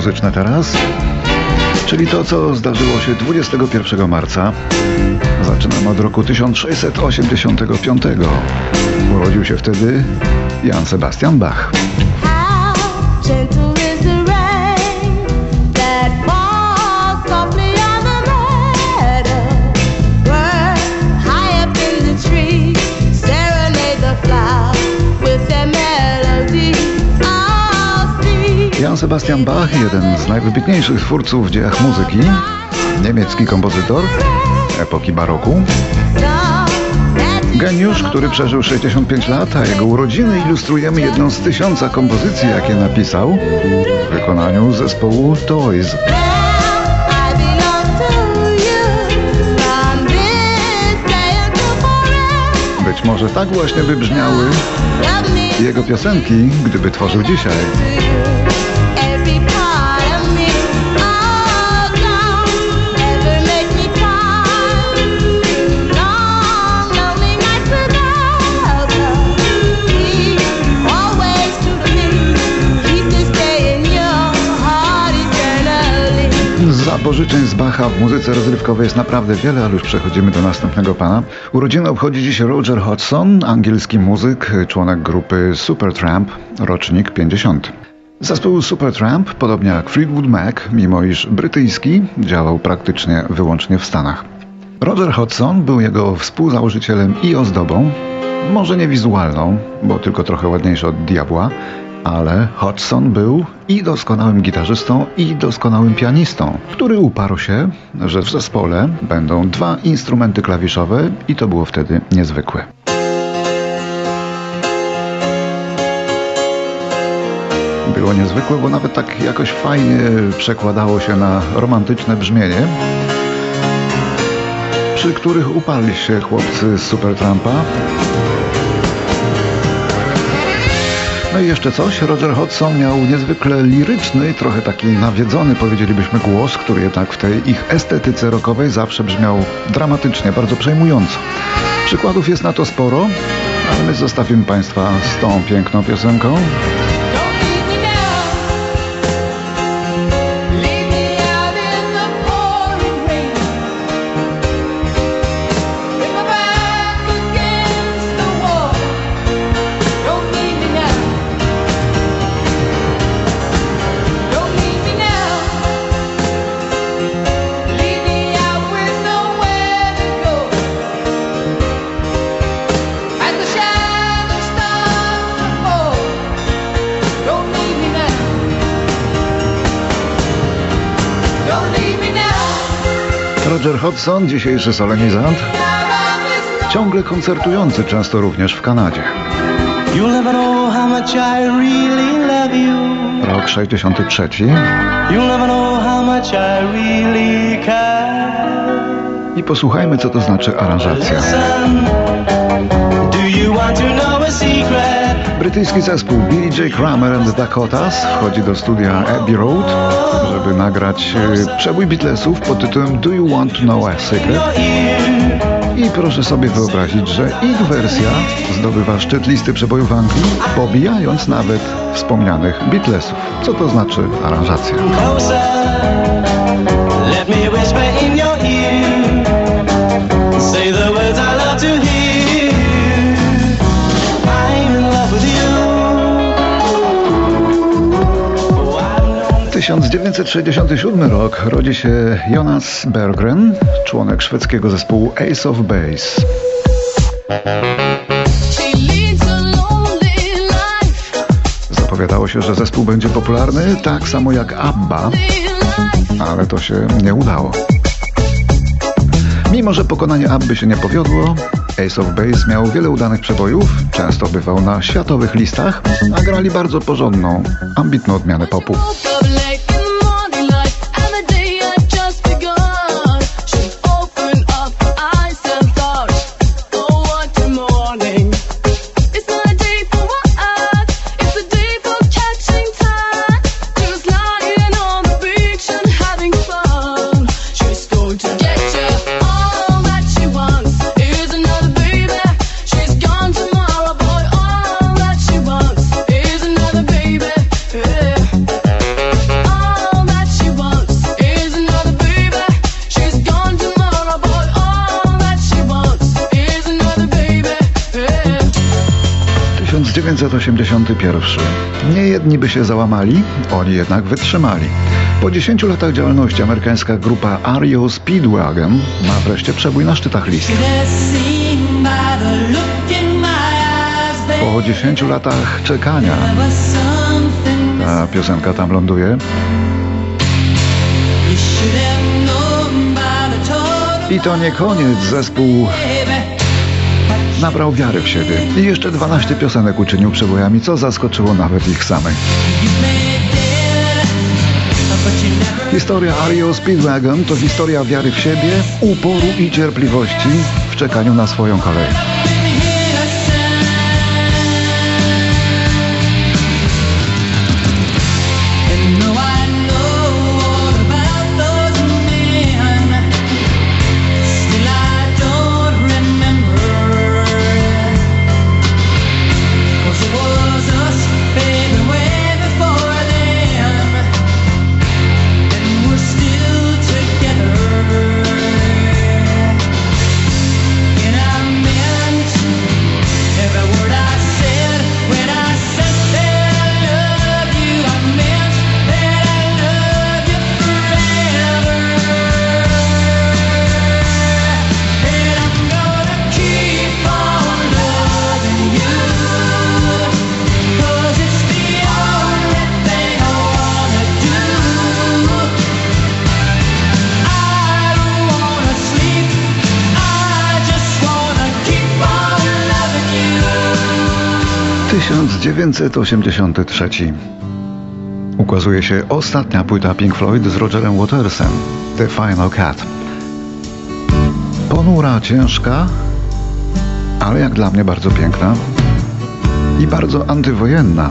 muzyczne teraz, czyli to, co zdarzyło się 21 marca. Zaczynamy od roku 1685. Urodził się wtedy Jan Sebastian Bach. Jan Sebastian Bach, jeden z najwybitniejszych twórców w dziejach muzyki, niemiecki kompozytor epoki baroku. Geniusz, który przeżył 65 lat, a jego urodziny ilustrujemy jedną z tysiąca kompozycji, jakie napisał w wykonaniu zespołu Toys. Być może tak właśnie by brzmiały jego piosenki, gdyby tworzył dzisiaj. Zapożyczeń z Bacha w muzyce rozrywkowej jest naprawdę wiele, ale już przechodzimy do następnego pana. Urodziny obchodzi dziś Roger Hodgson, angielski muzyk, członek grupy Supertramp, rocznik 50. Zespół Supertramp, podobnie jak Fleetwood Mac, mimo iż brytyjski, działał praktycznie wyłącznie w Stanach. Roger Hodgson był jego współzałożycielem i ozdobą, może nie wizualną, bo tylko trochę ładniejszy od Diabła, ale Hodgson był i doskonałym gitarzystą, i doskonałym pianistą, który uparł się, że w zespole będą dwa instrumenty klawiszowe i to było wtedy niezwykłe. Było niezwykłe, bo nawet tak jakoś fajnie przekładało się na romantyczne brzmienie, przy których uparli się chłopcy z Supertrampa. No i jeszcze coś, Roger Hodgson miał niezwykle liryczny, trochę taki nawiedzony, powiedzielibyśmy, głos, który jednak w tej ich estetyce rockowej zawsze brzmiał dramatycznie, bardzo przejmująco. Przykładów jest na to sporo, ale my zostawimy Państwa z tą piękną piosenką. Roger Hodgson, dzisiejszy solenizant, ciągle koncertujący, często również w Kanadzie. Rok 63. I posłuchajmy, co to znaczy aranżacja. Brytyjski zespół Billy J. Kramer and the Dakotas wchodzi do studia Abbey Road, żeby nagrać e, przebój Beatlesów pod tytułem Do You Want to Know a Secret? I proszę sobie wyobrazić, że ich wersja zdobywa szczyt listy przebojów Anglii, pobijając nawet wspomnianych Beatlesów. Co to znaczy aranżacja? 1967 rok rodzi się Jonas Berggren, członek szwedzkiego zespołu Ace of Base. Zapowiadało się, że zespół będzie popularny, tak samo jak ABBA, ale to się nie udało. Mimo, że pokonanie Abby się nie powiodło, Ace of Base miał wiele udanych przebojów, często bywał na światowych listach, a grali bardzo porządną, ambitną odmianę popu. 1981. Nie jedni by się załamali, oni jednak wytrzymali. Po 10 latach działalności amerykańska grupa REO Speedwagon ma wreszcie przebój na szczytach list. Po 10 latach czekania ta piosenka tam ląduje. I to nie koniec, zespół nabrał wiary w siebie i jeszcze 12 piosenek uczynił przebojami, co zaskoczyło nawet ich samych. Historia Ario Speedwagon to historia wiary w siebie, uporu i cierpliwości w czekaniu na swoją kolej. Tysiąc dziewięćset osiemdziesiąty trzeci. Ukazuje się ostatnia płyta Pink Floyd z Rogerem Watersem, The Final Cut. Ponura, ciężka, ale jak dla mnie bardzo piękna i bardzo antywojenna,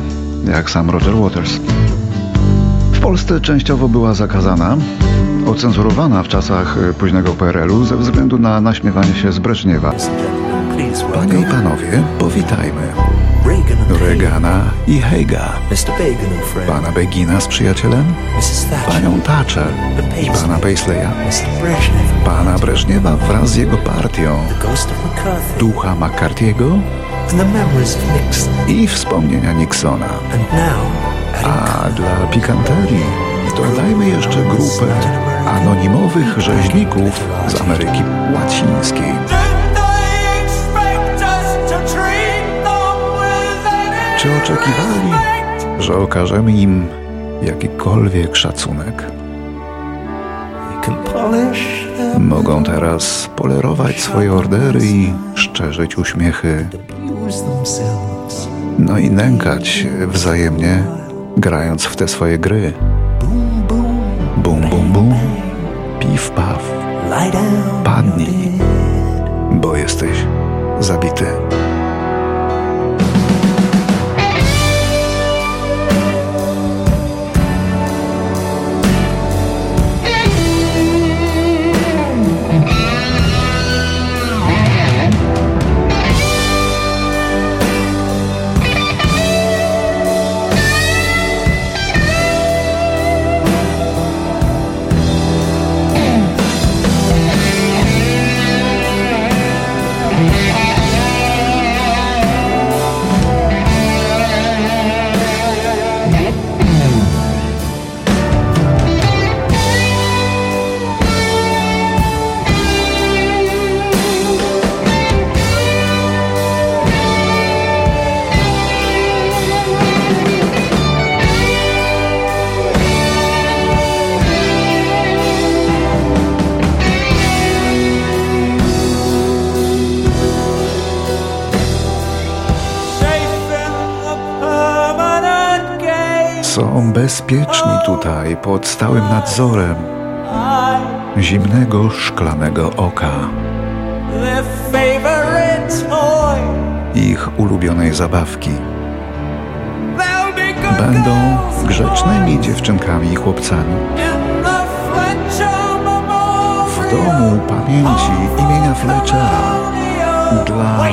jak sam Roger Waters. W Polsce częściowo była zakazana, ocenzurowana w czasach późnego PRL-u ze względu na naśmiewanie się z Breżniewa. Panie i panowie, powitajmy Reagana i Heiga, pana Begina z przyjacielem, panią Thatcher. I pana Paisleya, pana Breżniewa wraz z jego partią, ducha McCarthy'ego? I wspomnienia Nixona. A dla pikanterii dodajmy jeszcze grupę anonimowych rzeźników z Ameryki Łacińskiej. Czy oczekiwali, że okażemy im jakikolwiek szacunek? Mogą teraz polerować swoje ordery i szczerzyć uśmiechy, no i nękać się wzajemnie, grając w te swoje gry. Są bezpieczni tutaj pod stałym nadzorem zimnego szklanego oka. Ich ulubionej zabawki. Będą grzecznymi dziewczynkami i chłopcami. W domu pamięci imienia Fletchera dla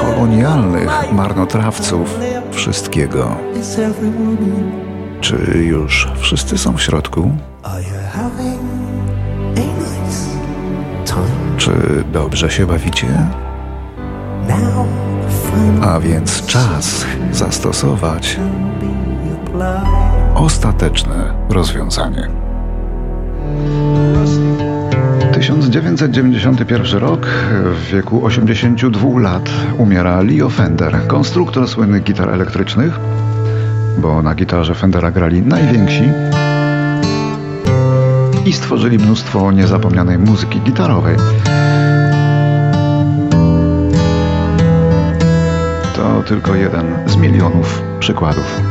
kolonialnych marnotrawców wszystkiego. Czy już wszyscy są w środku? Czy dobrze się bawicie? A więc czas zastosować ostateczne rozwiązanie. 1991 rok, w wieku 82 lat umiera Leo Fender, konstruktor słynnych gitar elektrycznych, bo na gitarze Fendera grali najwięksi i stworzyli mnóstwo niezapomnianej muzyki gitarowej. To tylko jeden z milionów przykładów.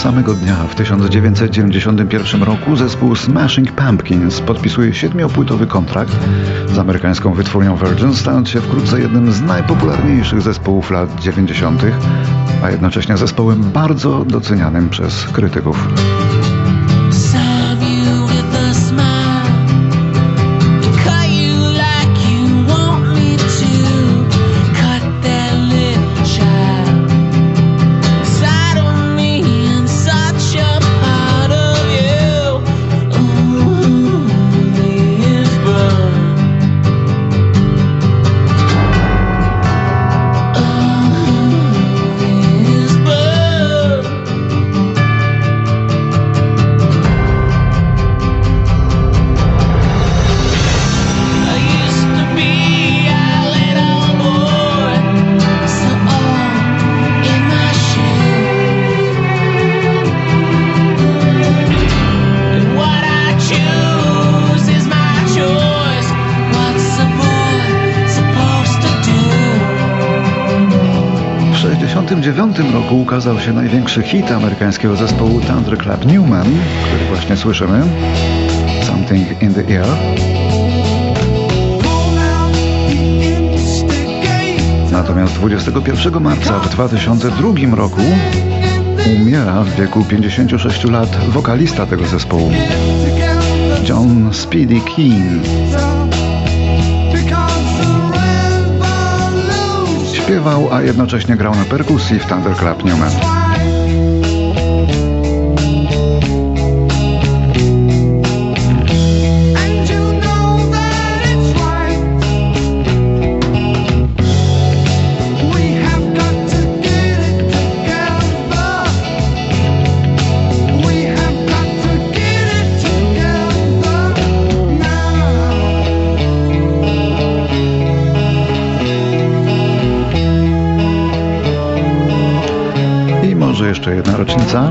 Samego dnia w 1991 roku zespół Smashing Pumpkins podpisuje siedmiopłytowy kontrakt z amerykańską wytwórnią Virgin, stając się wkrótce jednym z najpopularniejszych zespołów lat 90., a jednocześnie zespołem bardzo docenianym przez krytyków. 1969 roku ukazał się największy hit amerykańskiego zespołu Thunderclap Newman, który właśnie słyszymy, Something in the Air. Natomiast 21 marca w 2002 roku umiera w wieku 56 lat wokalista tego zespołu, John Speedy Keen. Śpiewał, a jednocześnie grał na perkusji w Thunderclap Newman. Rocznica.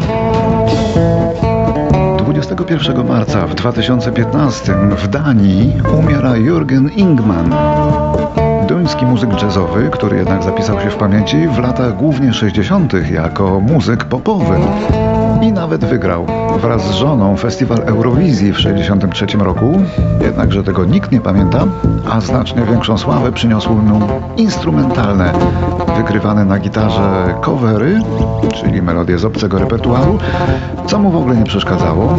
21 marca w 2015 w Danii umiera Jürgen Ingman. Duński muzyk jazzowy, który jednak zapisał się w pamięci w latach głównie 60. jako muzyk popowy. I nawet wygrał wraz z żoną festiwal Eurowizji w 63 roku. Jednakże tego nikt nie pamięta, a znacznie większą sławę przyniosły mu instrumentalne, wykrywane na gitarze covery, czyli melodie z obcego repertuaru, co mu w ogóle nie przeszkadzało,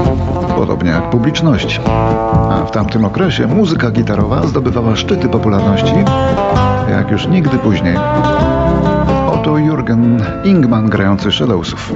podobnie jak publiczność. A w tamtym okresie muzyka gitarowa zdobywała szczyty popularności, jak już nigdy później. Oto Jürgen Ingman grający Shadowsów.